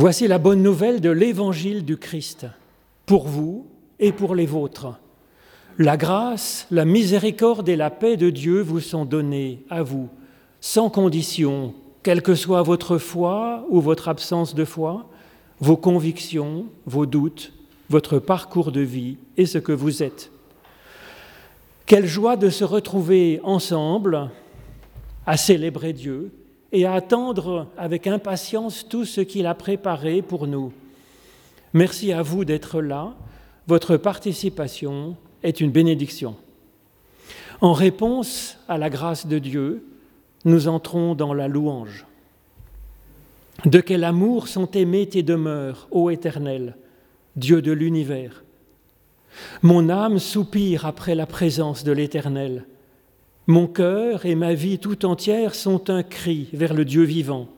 Voici la bonne nouvelle de l'évangile du Christ, pour vous et pour les vôtres. La grâce, la miséricorde et la paix de Dieu vous sont données à vous, sans condition, quelle que soit votre foi ou votre absence de foi, vos convictions, vos doutes, votre parcours de vie et ce que vous êtes. Quelle joie de se retrouver ensemble à célébrer Dieu et à attendre avec impatience tout ce qu'il a préparé pour nous. Merci à vous d'être là. Votre participation est une bénédiction. En réponse à la grâce de Dieu, nous entrons dans la louange. De quel amour sont aimés tes demeures, ô Éternel, Dieu de l'univers Mon âme soupire après la présence de l'Éternel. Mon cœur et ma vie tout entière sont un cri vers le Dieu vivant.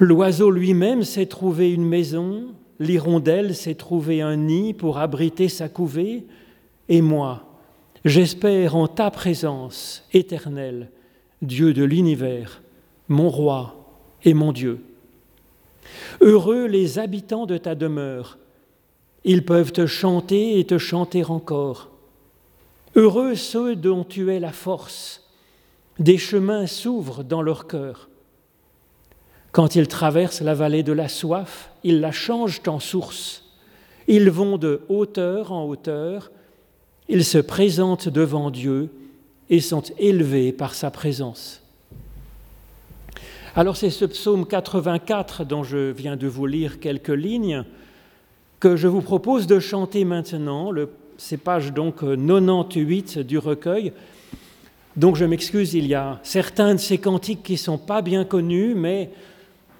L'oiseau lui-même s'est trouvé une maison, l'hirondelle s'est trouvé un nid pour abriter sa couvée, et moi, j'espère en ta présence éternelle, Dieu de l'univers, mon roi et mon Dieu. Heureux les habitants de ta demeure, ils peuvent te chanter et te chanter encore. Heureux ceux dont tu es la force, des chemins s'ouvrent dans leur cœur. Quand ils traversent la vallée de la soif, ils la changent en source. Ils vont de hauteur en hauteur, ils se présentent devant Dieu et sont élevés par sa présence. Alors c'est ce psaume 84 dont je viens de vous lire quelques lignes que je vous propose de chanter maintenant, c'est page donc 98 du recueil. Donc je m'excuse, il y a certains de ces cantiques qui ne sont pas bien connus, mais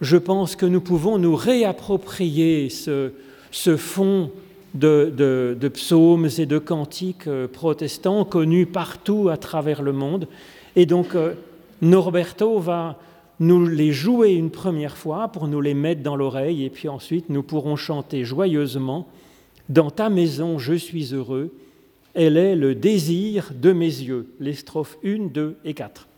je pense que nous pouvons nous réapproprier ce, ce fond de, de, psaumes et de cantiques euh, protestants connus partout à travers le monde. Et donc euh, Norberto va nous les jouer une première fois pour nous les mettre dans l'oreille, et puis ensuite nous pourrons chanter joyeusement dans ta maison, je suis heureux. Elle est le désir de mes yeux. Les strophes 1, 2 et 4.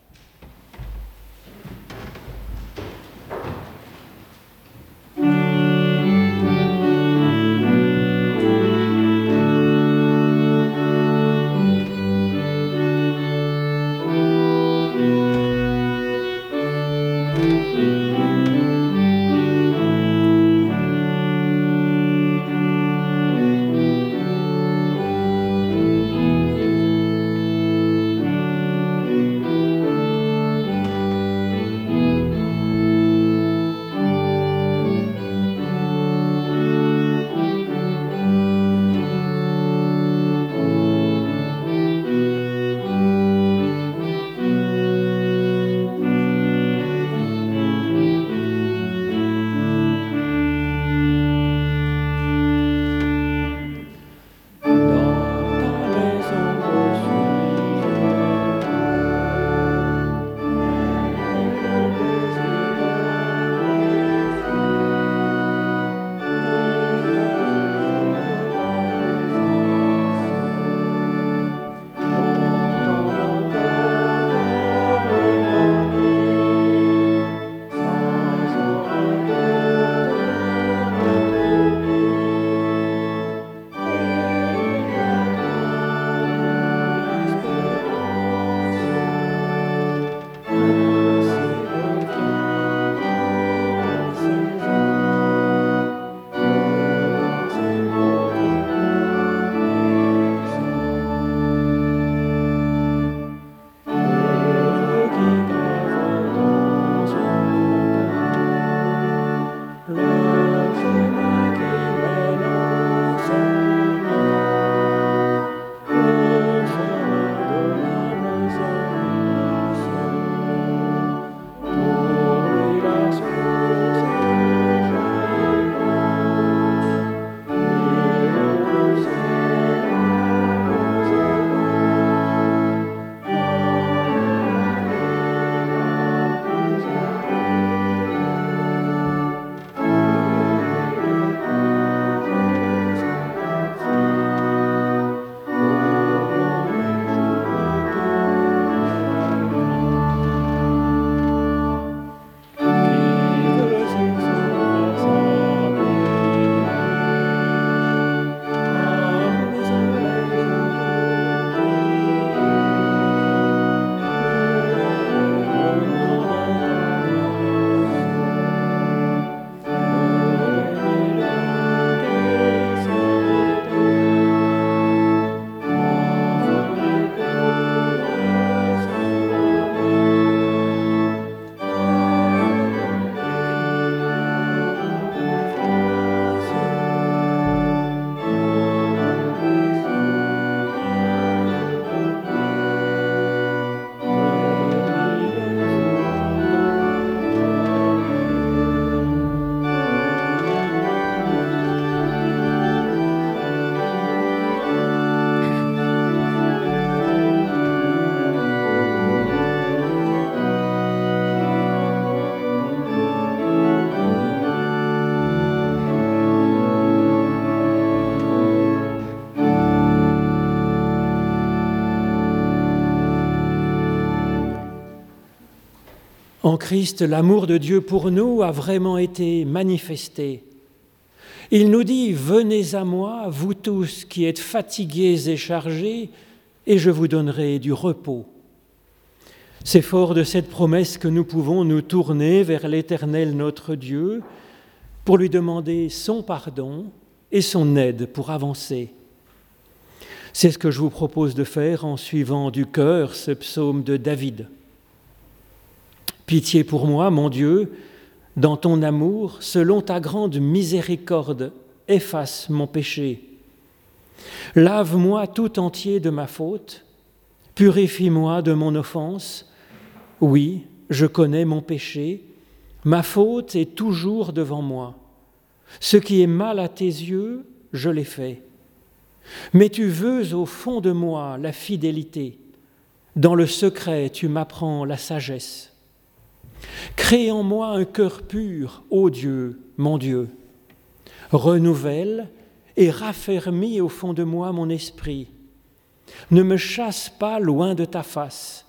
En Christ, l'amour de Dieu pour nous a vraiment été manifesté. Il nous dit, Venez à moi, vous tous qui êtes fatigués et chargés, et je vous donnerai du repos. C'est fort de cette promesse que nous pouvons nous tourner vers l'Éternel notre Dieu pour lui demander son pardon et son aide pour avancer. C'est ce que je vous propose de faire en suivant du cœur ce psaume de David. Pitié pour moi, mon Dieu, dans ton amour, selon ta grande miséricorde, efface mon péché. Lave-moi tout entier de ma faute, purifie-moi de mon offense. Oui, je connais mon péché, ma faute est toujours devant moi. Ce qui est mal à tes yeux, je l'ai fait. Mais tu veux au fond de moi la fidélité. Dans le secret, tu m'apprends la sagesse. Crée en moi un cœur pur, ô Dieu, mon Dieu. Renouvelle et raffermis au fond de moi mon esprit. Ne me chasse pas loin de ta face.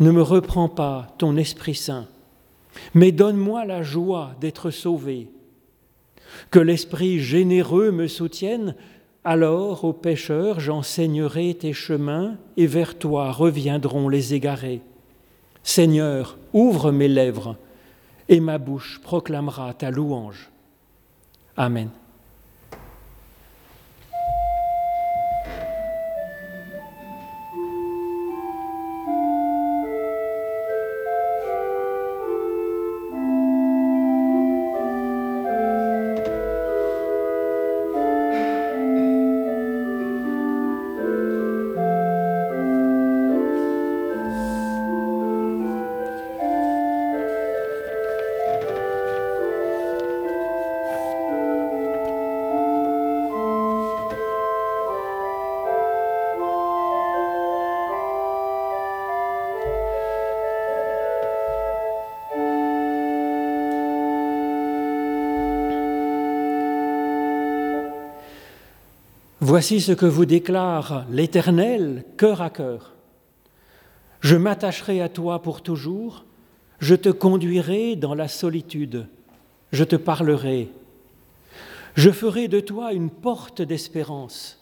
Ne me reprends pas ton Esprit Saint. Mais donne-moi la joie d'être sauvé. Que l'Esprit généreux me soutienne, alors aux pécheurs j'enseignerai tes chemins et vers toi reviendront les égarés. Seigneur, ouvre mes lèvres, et ma bouche proclamera ta louange. Amen. Voici ce que vous déclare l'Éternel cœur à cœur. Je m'attacherai à toi pour toujours, je te conduirai dans la solitude, je te parlerai. Je ferai de toi une porte d'espérance.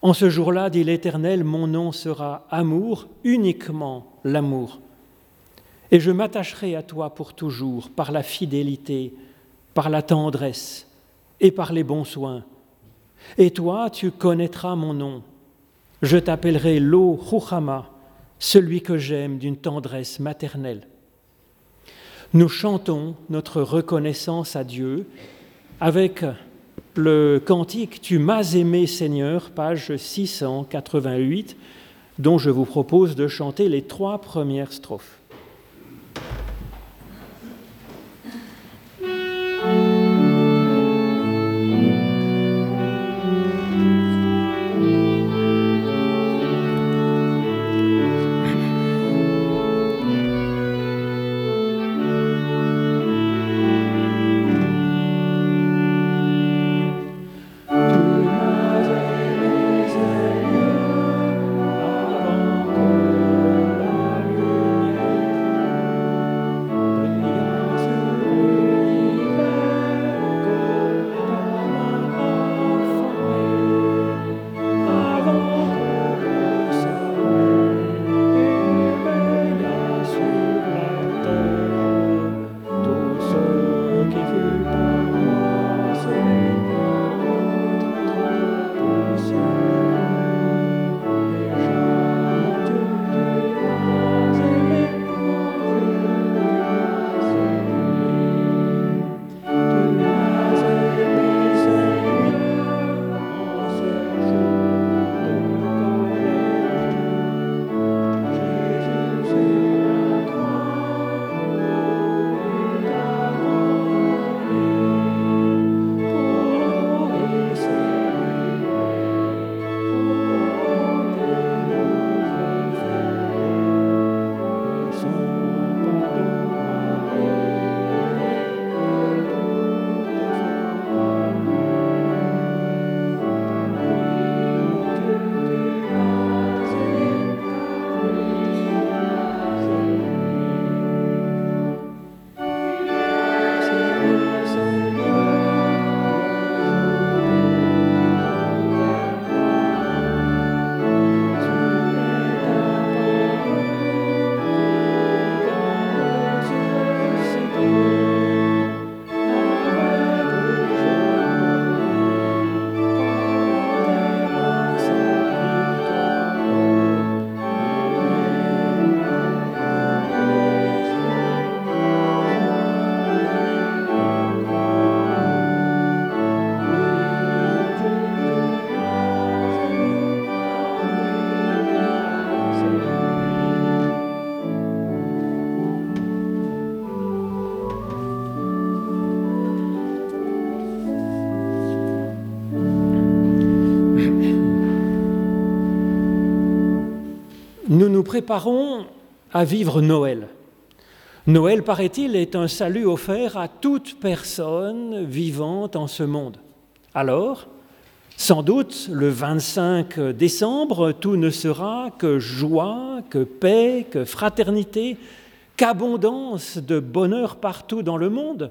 En ce jour-là, dit l'Éternel, mon nom sera amour, uniquement l'amour. Et je m'attacherai à toi pour toujours par la fidélité, par la tendresse et par les bons soins et toi, tu connaîtras mon nom. Je t'appellerai Lo Chuchama, celui que j'aime d'une tendresse maternelle. Nous chantons notre reconnaissance à Dieu avec le cantique Tu m'as aimé Seigneur, page 688, dont je vous propose de chanter les trois premières strophes. Nous nous préparons à vivre Noël. Noël, paraît-il, est un salut offert à toute personne vivante en ce monde. Alors, sans doute, le 25 décembre, tout ne sera que joie, que paix, que fraternité, qu'abondance de bonheur partout dans le monde.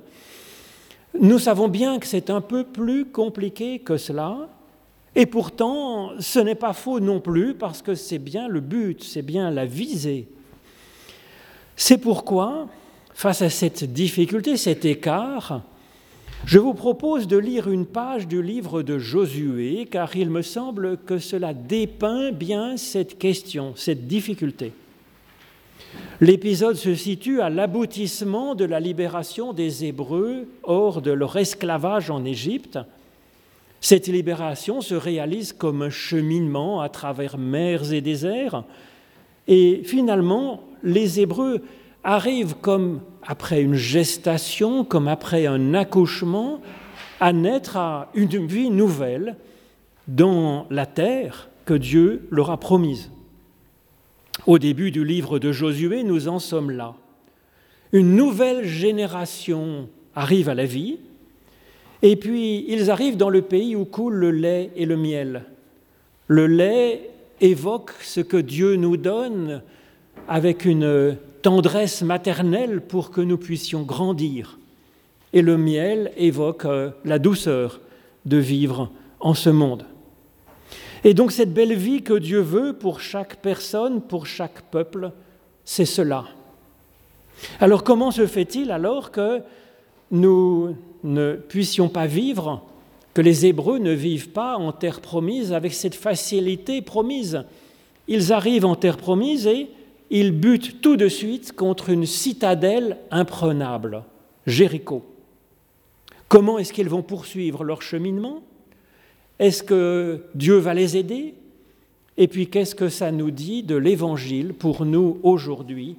Nous savons bien que c'est un peu plus compliqué que cela, et pourtant ce n'est pas faux non plus, parce que c'est bien le but, c'est bien la visée. C'est pourquoi, face à cette difficulté, cet écart, je vous propose de lire une page du livre de Josué, car il me semble que cela dépeint bien cette question, cette difficulté. L'épisode se situe à l'aboutissement de la libération des Hébreux hors de leur esclavage en Égypte. Cette libération se réalise comme un cheminement à travers mers et déserts. Et finalement, les Hébreux arrivent comme après une gestation, comme après un accouchement, à naître à une vie nouvelle dans la terre que Dieu leur a promise. Au début du livre de Josué, nous en sommes là. Une nouvelle génération arrive à la vie, et puis ils arrivent dans le pays où coule le lait et le miel. Le lait évoque ce que Dieu nous donne avec une tendresse maternelle pour que nous puissions grandir. Et le miel évoque euh, la douceur de vivre en ce monde. Et donc cette belle vie que Dieu veut pour chaque personne, pour chaque peuple, c'est cela. Alors comment se fait-il alors que nous ne puissions pas vivre, que les Hébreux ne vivent pas en terre promise avec cette facilité promise Ils arrivent en terre promise et ils butent tout de suite contre une citadelle imprenable, Jéricho. Comment est-ce qu'ils vont poursuivre leur cheminement? Est-ce que Dieu va les aider? Et puis qu'est-ce que ça nous dit de l'Évangile pour nous aujourd'hui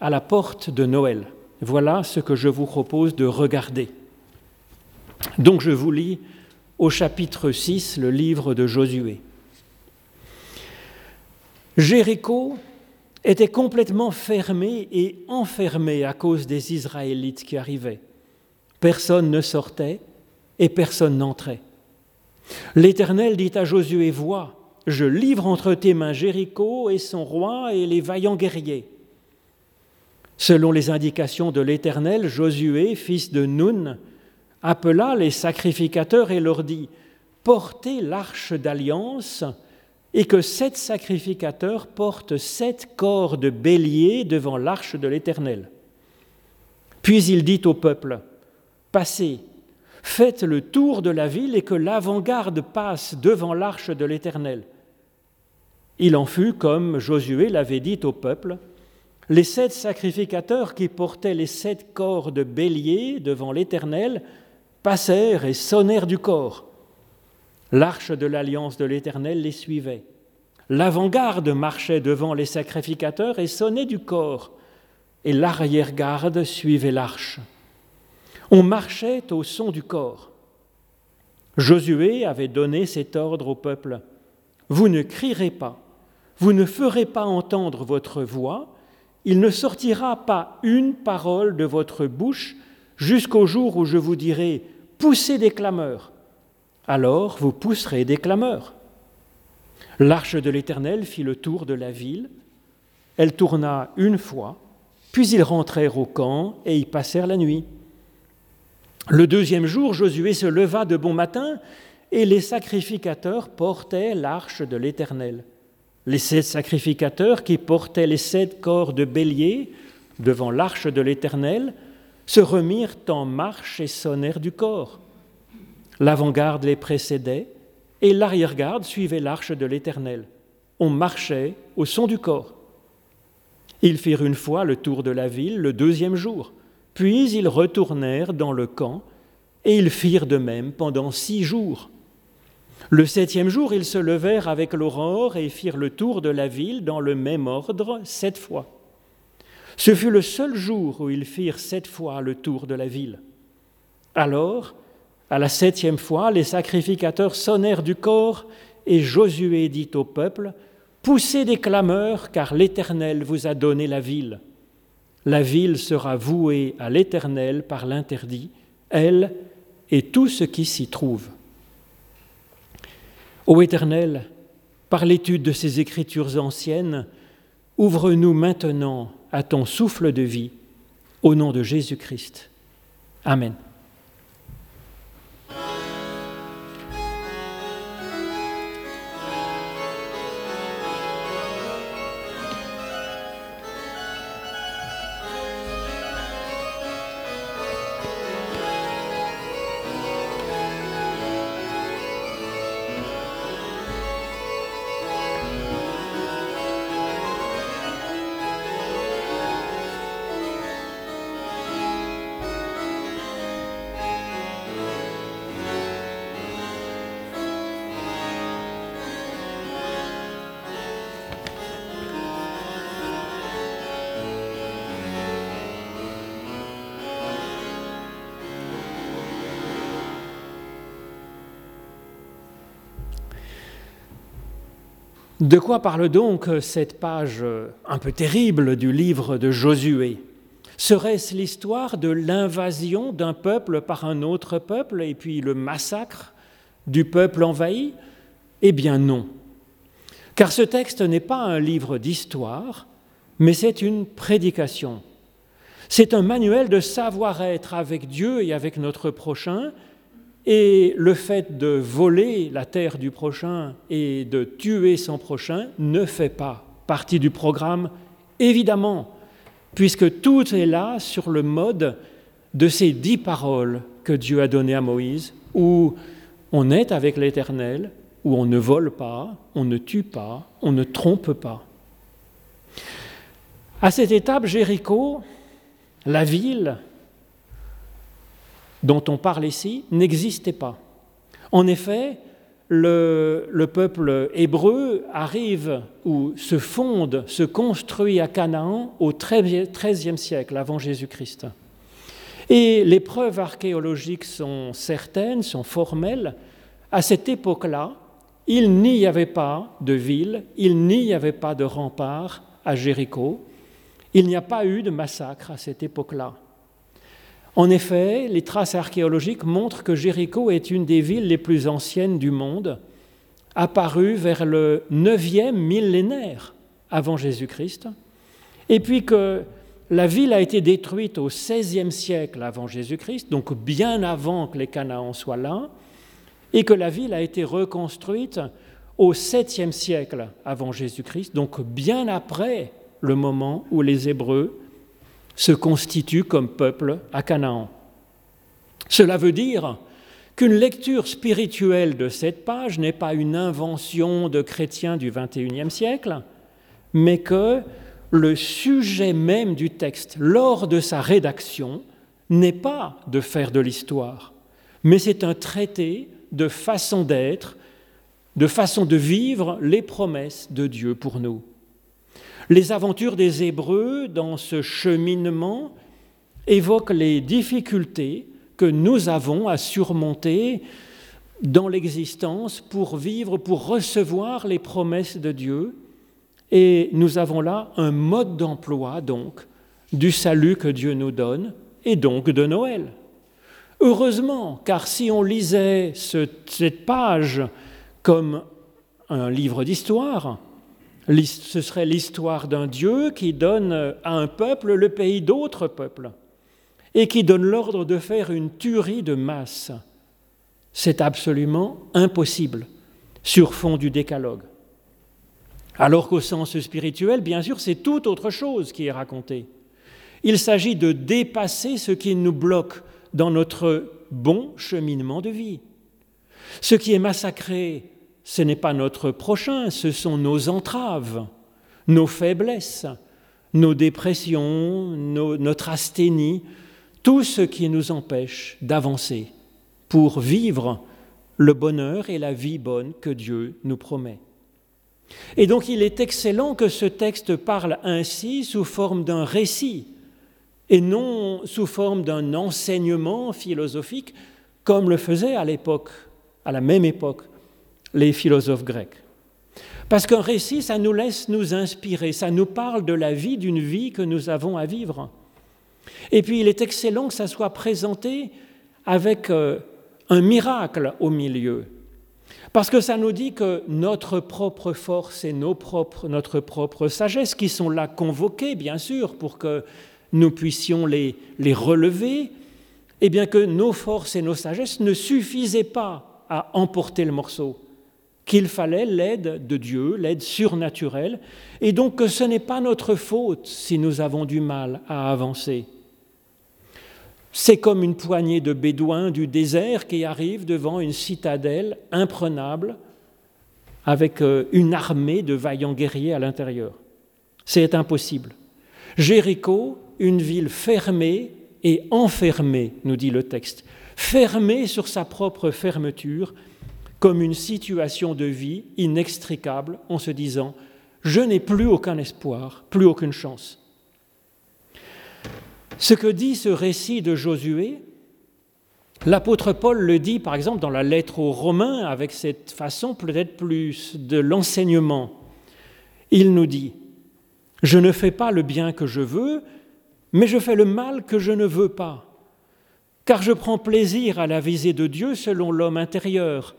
à la porte de Noël? Voilà ce que je vous propose de regarder. Donc je vous lis au chapitre 6 le livre de Josué. Jéricho était complètement fermé et enfermé à cause des Israélites qui arrivaient. Personne ne sortait et personne n'entrait. L'Éternel dit à Josué, Vois, je livre entre tes mains Jéricho et son roi et les vaillants guerriers. Selon les indications de l'Éternel, Josué, fils de Nun, appela les sacrificateurs et leur dit, Portez l'arche d'alliance et que sept sacrificateurs portent sept corps de bélier devant l'arche de l'Éternel. Puis il dit au peuple, Passez, Faites le tour de la ville et que l'avant-garde passe devant l'arche de l'Éternel. Il en fut comme Josué l'avait dit au peuple. Les sept sacrificateurs qui portaient les sept corps de bélier devant l'Éternel passèrent et sonnèrent du corps. L'arche de l'alliance de l'Éternel les suivait. L'avant-garde marchait devant les sacrificateurs et sonnait du corps, et l'arrière-garde suivait l'arche. On marchait au son du corps. Josué avait donné cet ordre au peuple. Vous ne crierez pas, vous ne ferez pas entendre votre voix, il ne sortira pas une parole de votre bouche jusqu'au jour où je vous dirai poussez des clameurs. Alors vous pousserez des clameurs. L'arche de l'Éternel fit le tour de la ville. Elle tourna une fois, puis ils rentrèrent au camp et y passèrent la nuit. Le deuxième jour, Josué se leva de bon matin et les sacrificateurs portaient l'arche de l'Éternel. Les sept sacrificateurs qui portaient les sept corps de bélier devant l'arche de l'Éternel se remirent en marche et sonnèrent du corps. L'avant-garde les précédait et l'arrière-garde suivait l'arche de l'Éternel. On marchait au son du corps. Ils firent une fois le tour de la ville le deuxième jour. Puis ils retournèrent dans le camp, et ils firent de même pendant six jours. Le septième jour, ils se levèrent avec l'aurore et firent le tour de la ville dans le même ordre sept fois. Ce fut le seul jour où ils firent sept fois le tour de la ville. Alors, à la septième fois, les sacrificateurs sonnèrent du corps, et Josué dit au peuple, poussez des clameurs, car l'Éternel vous a donné la ville. La ville sera vouée à l'Éternel par l'interdit, elle et tout ce qui s'y trouve. Ô Éternel, par l'étude de ces écritures anciennes, ouvre-nous maintenant à ton souffle de vie, au nom de Jésus-Christ. Amen. De quoi parle donc cette page un peu terrible du livre de Josué? Serait-ce l'histoire de l'invasion d'un peuple par un autre peuple et puis le massacre du peuple envahi? Eh bien non. Car ce texte n'est pas un livre d'histoire, mais c'est une prédication. C'est un manuel de savoir-être avec Dieu et avec notre prochain, et le fait de voler la terre du prochain et de tuer son prochain ne fait pas partie du programme, évidemment, puisque tout est là sur le mode de ces dix paroles que Dieu a données à Moïse, où on est avec l'Éternel, où on ne vole pas, on ne tue pas, on ne trompe pas. À cette étape, Jéricho, la ville, dont on parle ici n'existait pas. En effet, le, peuple hébreu arrive ou se fonde, se construit à Canaan au XIIIe siècle avant Jésus-Christ. Et les preuves archéologiques sont certaines, sont formelles. À cette époque-là, il n'y avait pas de ville, il n'y avait pas de rempart à Jéricho, il n'y a pas eu de massacre à cette époque-là. En effet, les traces archéologiques montrent que Jéricho est une des villes les plus anciennes du monde, apparue vers le 9e millénaire avant Jésus-Christ, et puis que la ville a été détruite au XVIe siècle avant Jésus-Christ, donc bien avant que les Canaans soient là, et que la ville a été reconstruite au 7e siècle avant Jésus-Christ, donc bien après le moment où les Hébreux se constitue comme peuple à Canaan. Cela veut dire qu'une lecture spirituelle de cette page n'est pas une invention de chrétiens du XXIe siècle, mais que le sujet même du texte, lors de sa rédaction, n'est pas de faire de l'histoire, mais c'est un traité de façon d'être, de façon de vivre les promesses de Dieu pour nous. Les aventures des Hébreux dans ce cheminement évoquent les difficultés que nous avons à surmonter dans l'existence pour vivre, pour recevoir les promesses de Dieu. Et nous avons là un mode d'emploi, donc, du salut que Dieu nous donne, et donc de Noël. Heureusement, car si on lisait cette page comme un livre d'histoire, ce serait l'histoire d'un Dieu qui donne à un peuple le pays d'autres peuples et qui donne l'ordre de faire une tuerie de masse. C'est absolument impossible sur fond du décalogue. Alors qu'au sens spirituel, bien sûr, c'est tout autre chose qui est raconté. Il s'agit de dépasser ce qui nous bloque dans notre bon cheminement de vie. Ce qui est massacré ce n'est pas notre prochain, ce sont nos entraves, nos faiblesses, nos dépressions, notre asthénie, tout ce qui nous empêche d'avancer pour vivre le bonheur et la vie bonne que Dieu nous promet. Et donc il est excellent que ce texte parle ainsi sous forme d'un récit et non sous forme d'un enseignement philosophique comme le faisait à l'époque, à la même époque, les philosophes grecs. Parce qu'un récit, ça nous laisse nous inspirer, ça nous parle de la vie, d'une vie que nous avons à vivre. Et puis il est excellent que ça soit présenté avec euh, un miracle au milieu. Parce que ça nous dit que notre propre force et notre propre sagesse, qui sont là convoquées, bien sûr, pour que nous puissions les, les relever, eh bien que nos forces et nos sagesses ne suffisaient pas à emporter le morceau, qu'il fallait l'aide de Dieu, l'aide surnaturelle, et donc que ce n'est pas notre faute si nous avons du mal à avancer. C'est comme une poignée de bédouins du désert qui arrivent devant une citadelle imprenable avec euh, une armée de vaillants guerriers à l'intérieur. C'est impossible. Jéricho, une ville fermée et enfermée, nous dit le texte, fermée sur sa propre fermeture, comme une situation de vie inextricable en se disant ⁇ Je n'ai plus aucun espoir, plus aucune chance ⁇ ce que dit ce récit de Josué, l'apôtre Paul le dit par exemple dans la lettre aux Romains avec cette façon peut-être plus de l'enseignement. Il nous dit, je ne fais pas le bien que je veux, mais je fais le mal que je ne veux pas, car je prends plaisir à la visée de Dieu selon l'homme intérieur,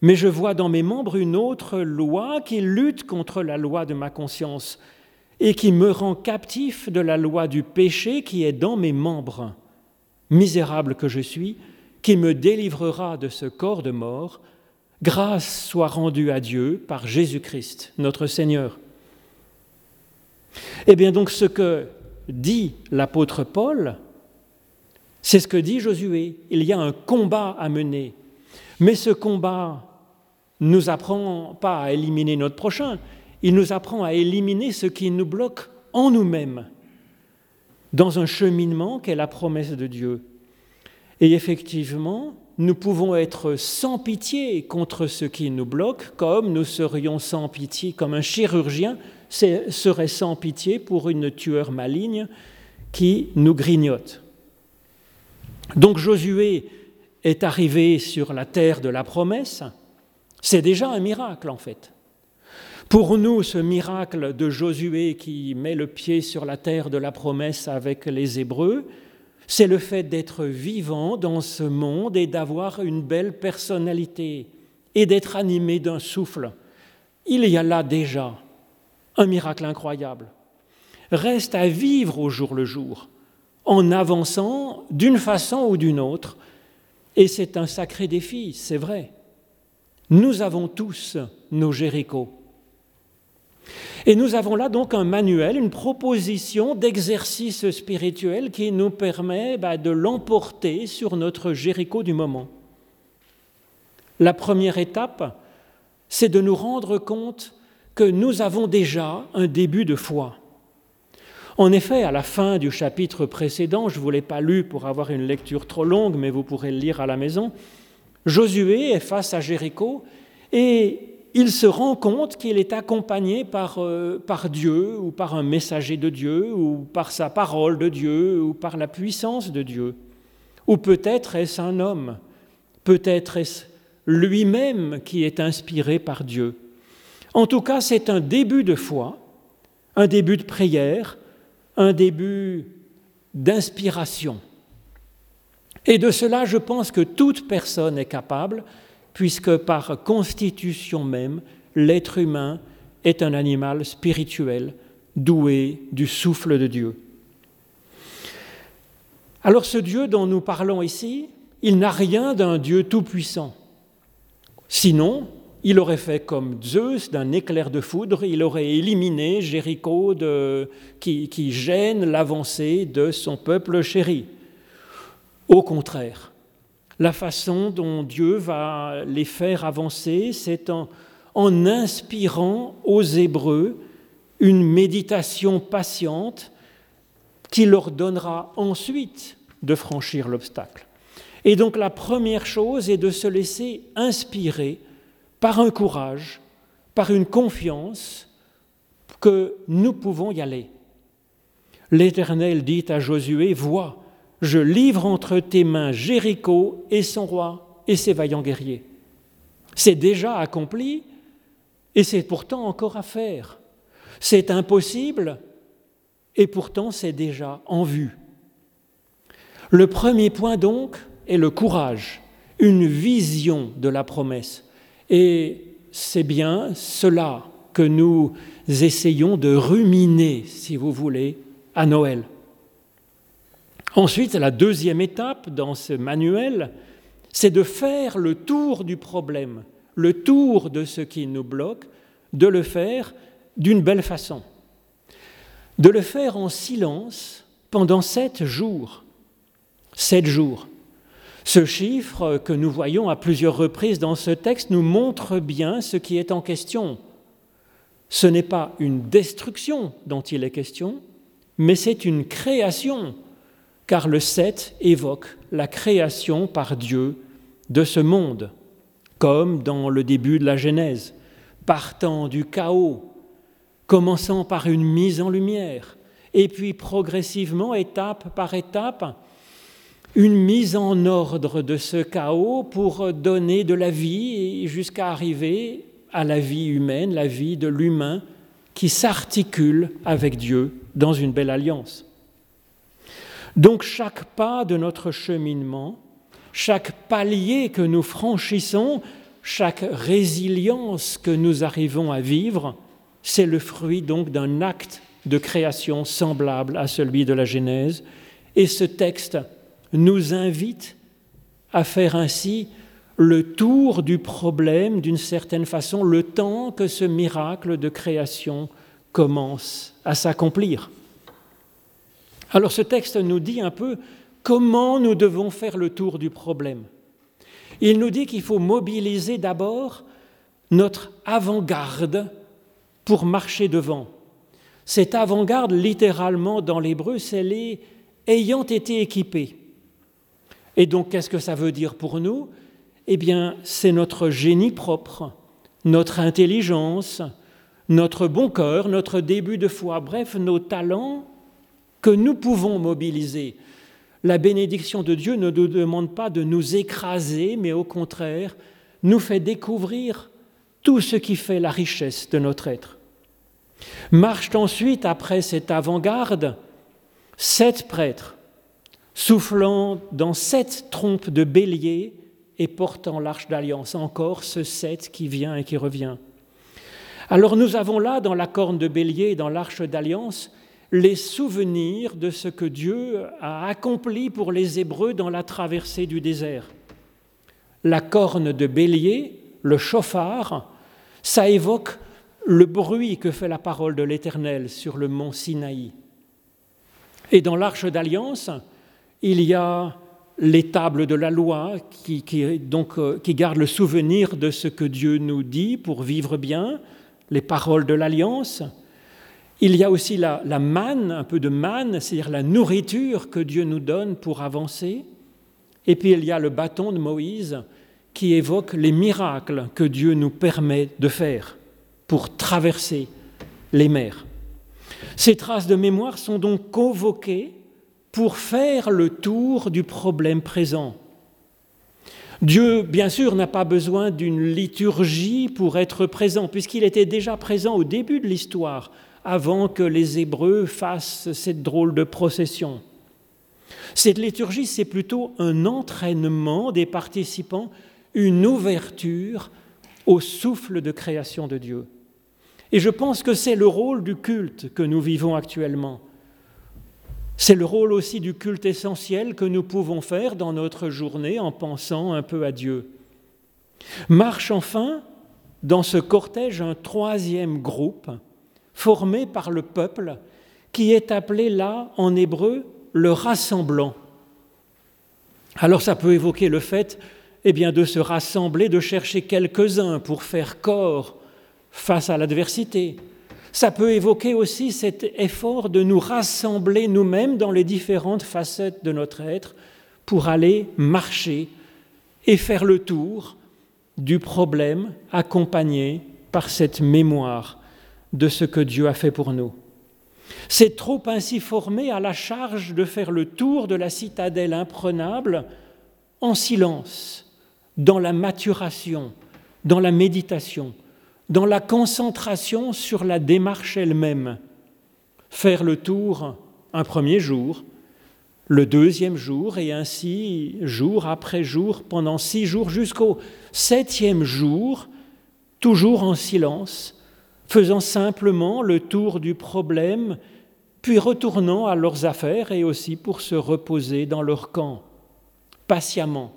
mais je vois dans mes membres une autre loi qui lutte contre la loi de ma conscience et qui me rend captif de la loi du péché qui est dans mes membres. Misérable que je suis, qui me délivrera de ce corps de mort, grâce soit rendue à Dieu par Jésus-Christ, notre Seigneur. Eh bien donc ce que dit l'apôtre Paul, c'est ce que dit Josué. Il y a un combat à mener. Mais ce combat nous apprend pas à éliminer notre prochain, il nous apprend à éliminer ce qui nous bloque en nous-mêmes, dans un cheminement qu'est la promesse de Dieu. Et effectivement, nous pouvons être sans pitié contre ce qui nous bloque, comme nous serions sans pitié, comme un chirurgien serait sans pitié pour une tueur maligne qui nous grignote. Donc Josué est arrivé sur la terre de la promesse, c'est déjà un miracle en fait. Pour nous, ce miracle de Josué qui met le pied sur la terre de la promesse avec les Hébreux, c'est le fait d'être vivant dans ce monde et d'avoir une belle personnalité et d'être animé d'un souffle. Il y a là déjà un miracle incroyable. Reste à vivre au jour le jour, en avançant d'une façon ou d'une autre. Et c'est un sacré défi, c'est vrai. Nous avons tous nos Jérichos. Et nous avons là donc un manuel, une proposition d'exercice spirituel qui nous permet bah, de l'emporter sur notre Jéricho du moment. La première étape, c'est de nous rendre compte que nous avons déjà un début de foi. En effet, à la fin du chapitre précédent, je ne vous l'ai pas lu pour avoir une lecture trop longue, mais vous pourrez le lire à la maison, Josué est face à Jéricho et il se rend compte qu'il est accompagné par, euh, par, Dieu ou par un messager de Dieu ou par sa parole de Dieu ou par la puissance de Dieu. Ou peut-être est-ce un homme, peut-être est-ce lui-même qui est inspiré par Dieu. En tout cas, c'est un début de foi, un début de prière, un début d'inspiration. Et de cela, je pense que toute personne est capable puisque par constitution même, l'être humain est un animal spirituel, doué du souffle de Dieu. Alors ce Dieu dont nous parlons ici, il n'a rien d'un Dieu tout-puissant. Sinon, il aurait fait comme Zeus d'un éclair de foudre, il aurait éliminé Jéricho qui, gêne l'avancée de son peuple chéri. Au contraire, la façon dont Dieu va les faire avancer, c'est en, inspirant aux Hébreux une méditation patiente qui leur donnera ensuite de franchir l'obstacle. Et donc la première chose est de se laisser inspirer par un courage, par une confiance que nous pouvons y aller. L'Éternel dit à Josué, vois, je livre entre tes mains Jéricho et son roi et ses vaillants guerriers. C'est déjà accompli Et c'est pourtant encore à faire. C'est impossible et pourtant c'est déjà en vue. Le premier point donc est le courage, une vision de la promesse. Et c'est bien cela que nous essayons de ruminer, si vous voulez, à Noël. Ensuite, la deuxième étape dans ce manuel, c'est de faire le tour du problème, le tour de ce qui nous bloque, de le faire d'une belle façon, de le faire en silence pendant sept jours. Sept jours. Ce chiffre que nous voyons à plusieurs reprises dans ce texte nous montre bien ce qui est en question. Ce n'est pas une destruction dont il est question, mais c'est une création, car le 7 évoque la création par Dieu de ce monde, comme dans le début de la Genèse, partant du chaos, commençant par une mise en lumière, et puis progressivement, étape par étape, une mise en ordre de ce chaos pour donner de la vie jusqu'à arriver à la vie humaine, la vie de l'humain qui s'articule avec Dieu dans une belle alliance. Donc chaque pas de notre cheminement, chaque palier que nous franchissons, chaque résilience que nous arrivons à vivre, c'est le fruit donc d'un acte de création semblable à celui de la Genèse. Et ce texte nous invite à faire ainsi le tour du problème d'une certaine façon, le temps que ce miracle de création commence à s'accomplir. Alors ce texte nous dit un peu comment nous devons faire le tour du problème. Il nous dit qu'il faut mobiliser d'abord notre avant-garde pour marcher devant. Cette avant-garde, littéralement dans l'hébreu, c'est les ayant été équipés. Et donc, qu'est-ce que ça veut dire pour nous? Eh bien, c'est notre génie propre, notre intelligence, notre bon cœur, notre début de foi, bref, nos talents que nous pouvons mobiliser. La bénédiction de Dieu ne nous demande pas de nous écraser, mais au contraire, nous fait découvrir tout ce qui fait la richesse de notre être. Marchent ensuite, après cette avant-garde, sept prêtres soufflant dans sept trompes de bélier et portant l'arche d'alliance. Encore ce sept qui vient et qui revient. Alors nous avons là, dans la corne de bélier et dans l'arche d'alliance, les souvenirs de ce que Dieu a accompli pour les Hébreux dans la traversée du désert. La corne de bélier, le chauffard, ça évoque le bruit que fait la parole de l'Éternel sur le mont Sinaï. Et dans l'arche d'alliance, il y a les tables de la loi qui, donc, euh, qui gardent le souvenir de ce que Dieu nous dit pour vivre bien, les paroles de l'alliance. Il y a aussi la, la manne, un peu de manne, c'est-à-dire la nourriture que Dieu nous donne pour avancer. Et puis il y a le bâton de Moïse qui évoque les miracles que Dieu nous permet de faire pour traverser les mers. Ces traces de mémoire sont donc convoquées pour faire le tour du problème présent. Dieu, bien sûr, n'a pas besoin d'une liturgie pour être présent, puisqu'il était déjà présent au début de l'histoire, avant que les Hébreux fassent cette drôle de procession. Cette liturgie, c'est plutôt un entraînement des participants, une ouverture au souffle de création de Dieu. Et je pense que c'est le rôle du culte que nous vivons actuellement. C'est le rôle aussi du culte essentiel que nous pouvons faire dans notre journée en pensant un peu à Dieu. Marche enfin dans ce cortège un troisième groupe formé par le peuple qui est appelé là en hébreu le rassemblant. Alors ça peut évoquer le fait eh bien, de se rassembler, de chercher quelques-uns pour faire corps face à l'adversité, ça peut évoquer aussi cet effort de nous rassembler nous-mêmes dans les différentes facettes de notre être pour aller marcher et faire le tour du problème accompagné par cette mémoire de ce que Dieu a fait pour nous. C'est trop ainsi formé à la charge de faire le tour de la citadelle imprenable en silence, dans la maturation, dans la méditation, dans la concentration sur la démarche elle-même. Faire le tour un premier jour, le deuxième jour, et ainsi jour après jour, pendant six jours, jusqu'au septième jour, toujours en silence, faisant simplement le tour du problème, puis retournant à leurs affaires et aussi pour se reposer dans leur camp, patiemment.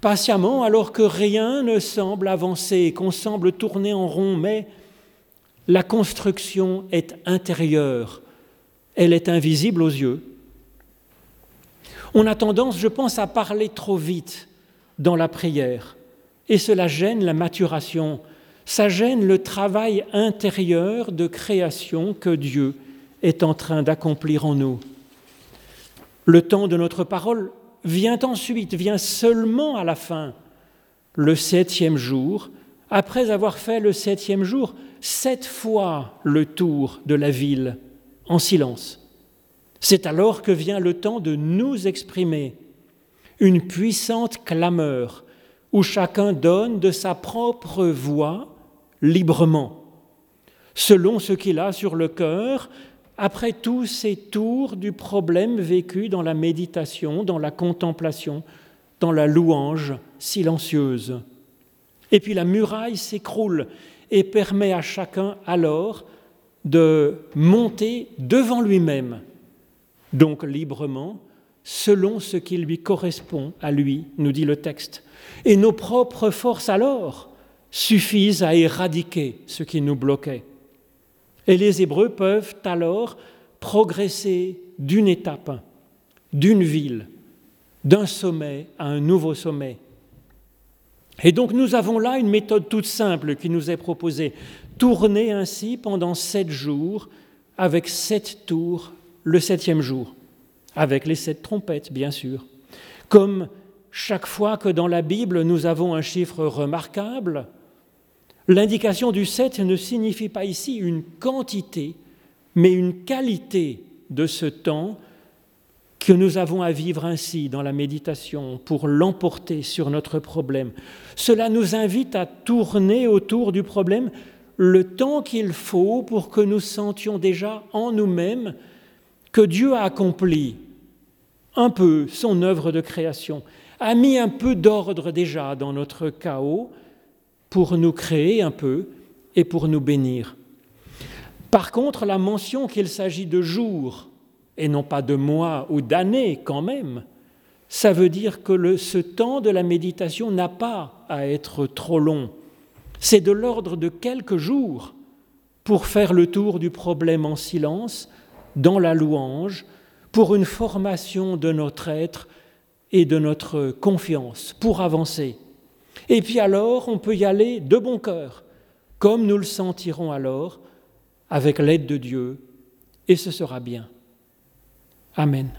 Patiemment alors que rien ne semble avancer, qu'on semble tourner en rond, mais la construction est intérieure, elle est invisible aux yeux. On a tendance, je pense, à parler trop vite dans la prière, et cela gêne la maturation, ça gêne le travail intérieur de création que Dieu est en train d'accomplir en nous. Le temps de notre parole vient ensuite, vient seulement à la fin, le septième jour, après avoir fait le septième jour sept fois le tour de la ville en silence. C'est alors que vient le temps de nous exprimer, une puissante clameur où chacun donne de sa propre voix librement, selon ce qu'il a sur le cœur, après tous ces tours du problème vécu dans la méditation, dans la contemplation, dans la louange silencieuse. Et puis la muraille s'écroule et permet à chacun alors de monter devant lui-même donc librement, selon ce qui lui correspond à lui, nous dit le texte. Et nos propres forces alors suffisent à éradiquer ce qui nous bloquait. Et les Hébreux peuvent alors progresser d'une étape, d'une ville, d'un sommet à un nouveau sommet. Et donc nous avons là une méthode toute simple qui nous est proposée. Tourner ainsi pendant sept jours avec sept tours le septième jour, avec les sept trompettes, bien sûr. Comme chaque fois que dans la Bible nous avons un chiffre remarquable, l'indication du sept ne signifie pas ici une quantité, mais une qualité de ce temps que nous avons à vivre ainsi dans la méditation pour l'emporter sur notre problème. Cela nous invite à tourner autour du problème le temps qu'il faut pour que nous sentions déjà en nous-mêmes que Dieu a accompli un peu son œuvre de création, a mis un peu d'ordre déjà dans notre chaos pour nous créer un peu et pour nous bénir. Par contre, la mention qu'il s'agit de jours et non pas de mois ou d'années quand même, ça veut dire que ce temps de la méditation n'a pas à être trop long. C'est de l'ordre de quelques jours pour faire le tour du problème en silence dans la louange pour une formation de notre être et de notre confiance, pour avancer. Et puis alors, on peut y aller de bon cœur, comme nous le sentirons alors, avec l'aide de Dieu, et ce sera bien. Amen.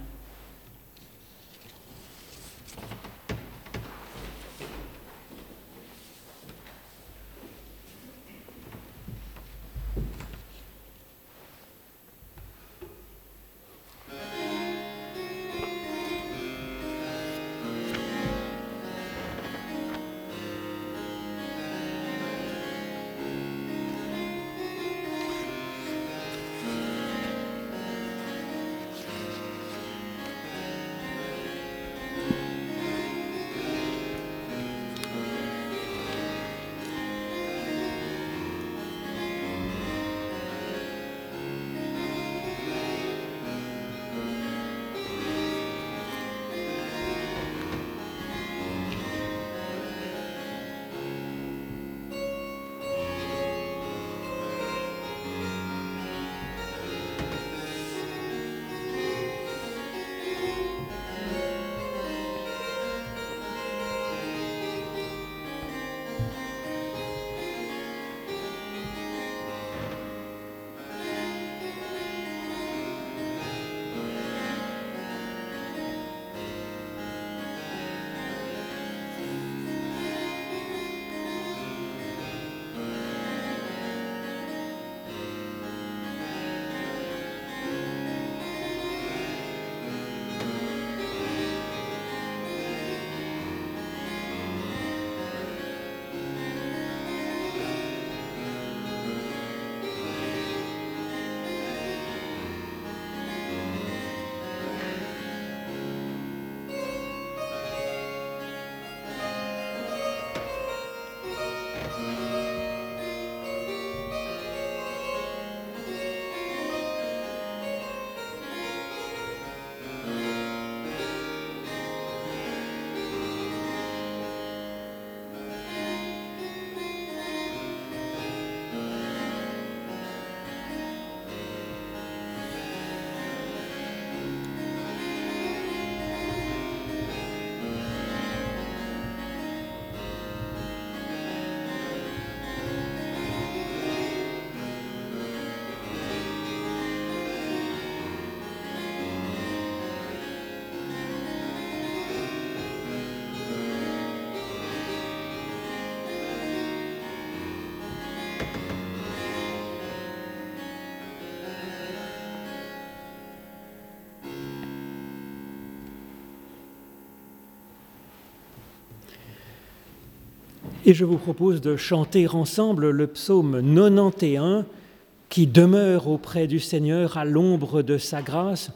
Et je vous propose de chanter ensemble le psaume 91 qui demeure auprès du Seigneur à l'ombre de sa grâce,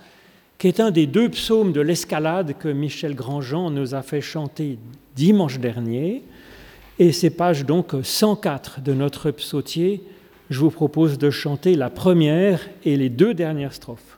qui est un des deux psaumes de l'escalade que Michel Grandjean nous a fait chanter dimanche dernier. Et c'est page donc 104 de notre psautier. Je vous propose de chanter la première et les deux dernières strophes.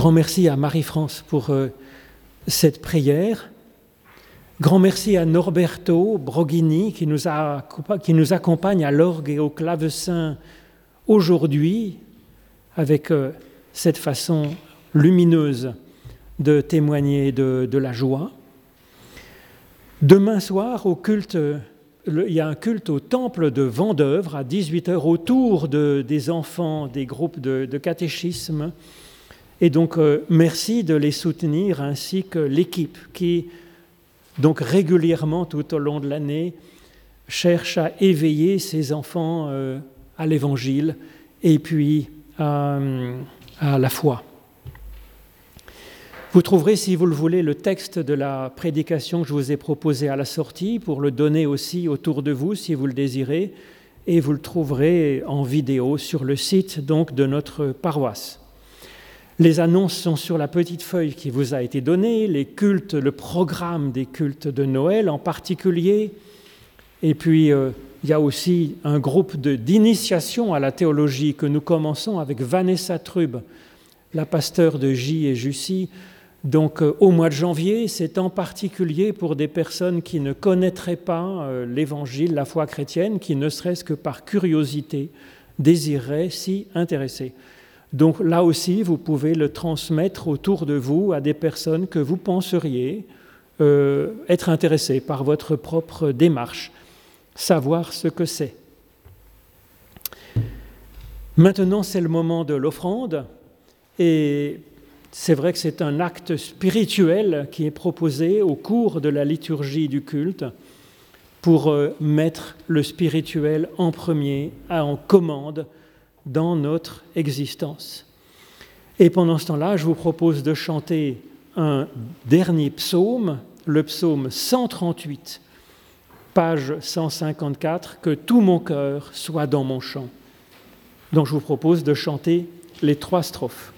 Grand merci à Marie-France pour euh, cette prière. Grand merci à Norberto Broghini qui nous, accompagne à l'orgue et au clavecin aujourd'hui avec euh, cette façon lumineuse de témoigner de, la joie. Demain soir, au culte, il y a un culte au temple de Vendœuvre à 18h autour de, des enfants des groupes de, de catéchisme. Et donc, euh, merci de les soutenir ainsi que l'équipe qui donc régulièrement tout au long de l'année, cherche à éveiller ses enfants euh, à l'Évangile et puis à, la foi. Vous trouverez, si vous le voulez, le texte de la prédication que je vous ai proposé à la sortie pour le donner aussi autour de vous si vous le désirez, et vous le trouverez en vidéo sur le site donc de notre paroisse. Les annonces sont sur la petite feuille qui vous a été donnée, les cultes, le programme des cultes de Noël en particulier. Et puis, euh, il y a aussi un groupe d'initiation à la théologie que nous commençons avec Vanessa Trub, la pasteur de J et Jussie. Donc, euh, au mois de janvier, c'est en particulier pour des personnes qui ne connaîtraient pas euh, l'Évangile, la foi chrétienne, qui ne serait-ce que par curiosité désireraient s'y intéresser. Donc là aussi, vous pouvez le transmettre autour de vous à des personnes que vous penseriez euh, être intéressées par votre propre démarche, savoir ce que c'est. Maintenant, c'est le moment de l'offrande, et c'est vrai que c'est un acte spirituel qui est proposé au cours de la liturgie du culte pour euh, mettre le spirituel en premier, en commande dans notre existence. Et pendant ce temps-là, je vous propose de chanter un dernier psaume, le psaume 138, page 154, Que tout mon cœur soit dans mon chant, dont je vous propose de chanter les trois strophes.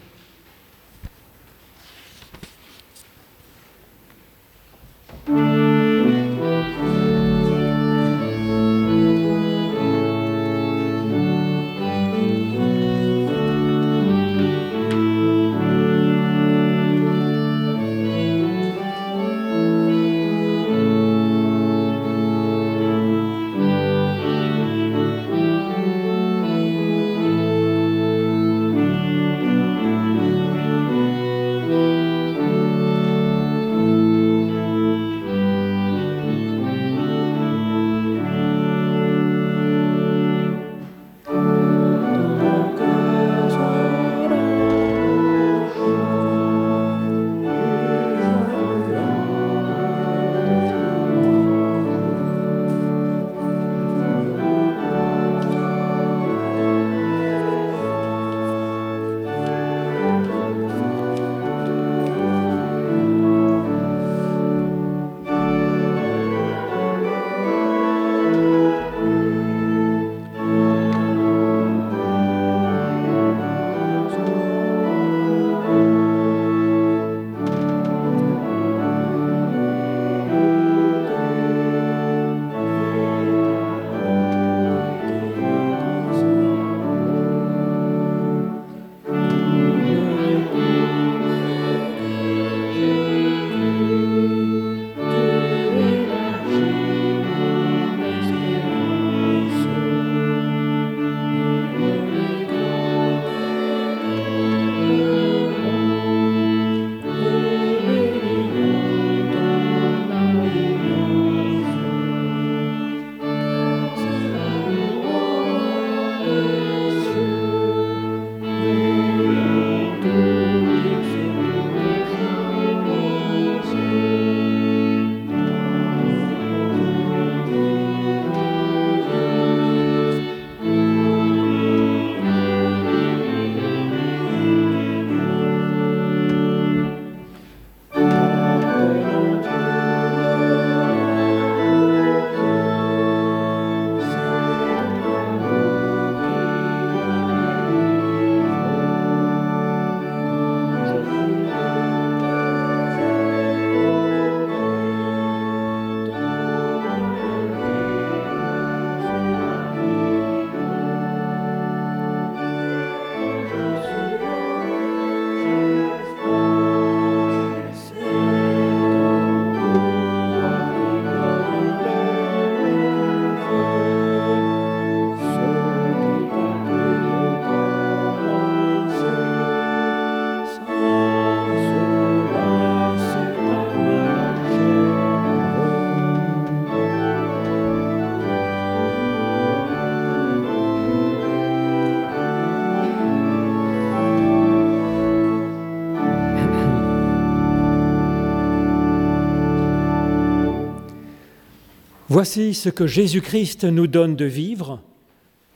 Voici ce que Jésus-Christ nous donne de vivre.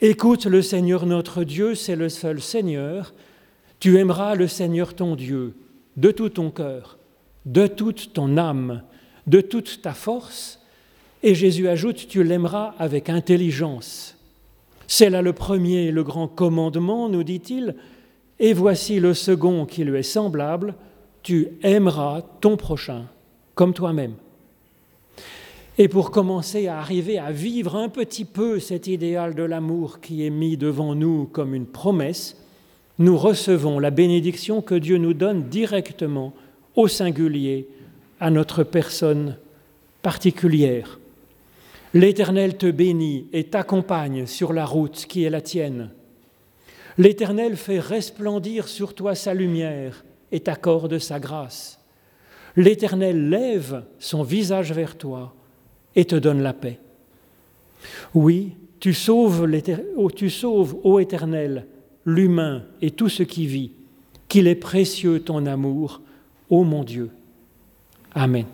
Écoute le Seigneur notre Dieu, c'est le seul Seigneur. Tu aimeras le Seigneur ton Dieu de tout ton cœur, de toute ton âme, de toute ta force. Et Jésus ajoute, tu l'aimeras avec intelligence. C'est là le premier, le grand commandement, nous dit-il, et voici le second qui lui est semblable, tu aimeras ton prochain comme toi-même. Et pour commencer à arriver à vivre un petit peu cet idéal de l'amour qui est mis devant nous comme une promesse, nous recevons la bénédiction que Dieu nous donne directement, au singulier, à notre personne particulière. L'Éternel te bénit et t'accompagne sur la route qui est la tienne. L'Éternel fait resplendir sur toi sa lumière et t'accorde sa grâce. L'Éternel lève son visage vers toi et te donne la paix. Oui, tu sauves, oh, tu sauves, ô Éternel, l'humain et tout ce qui vit, qu'il est précieux ton amour, ô mon Dieu. Amen.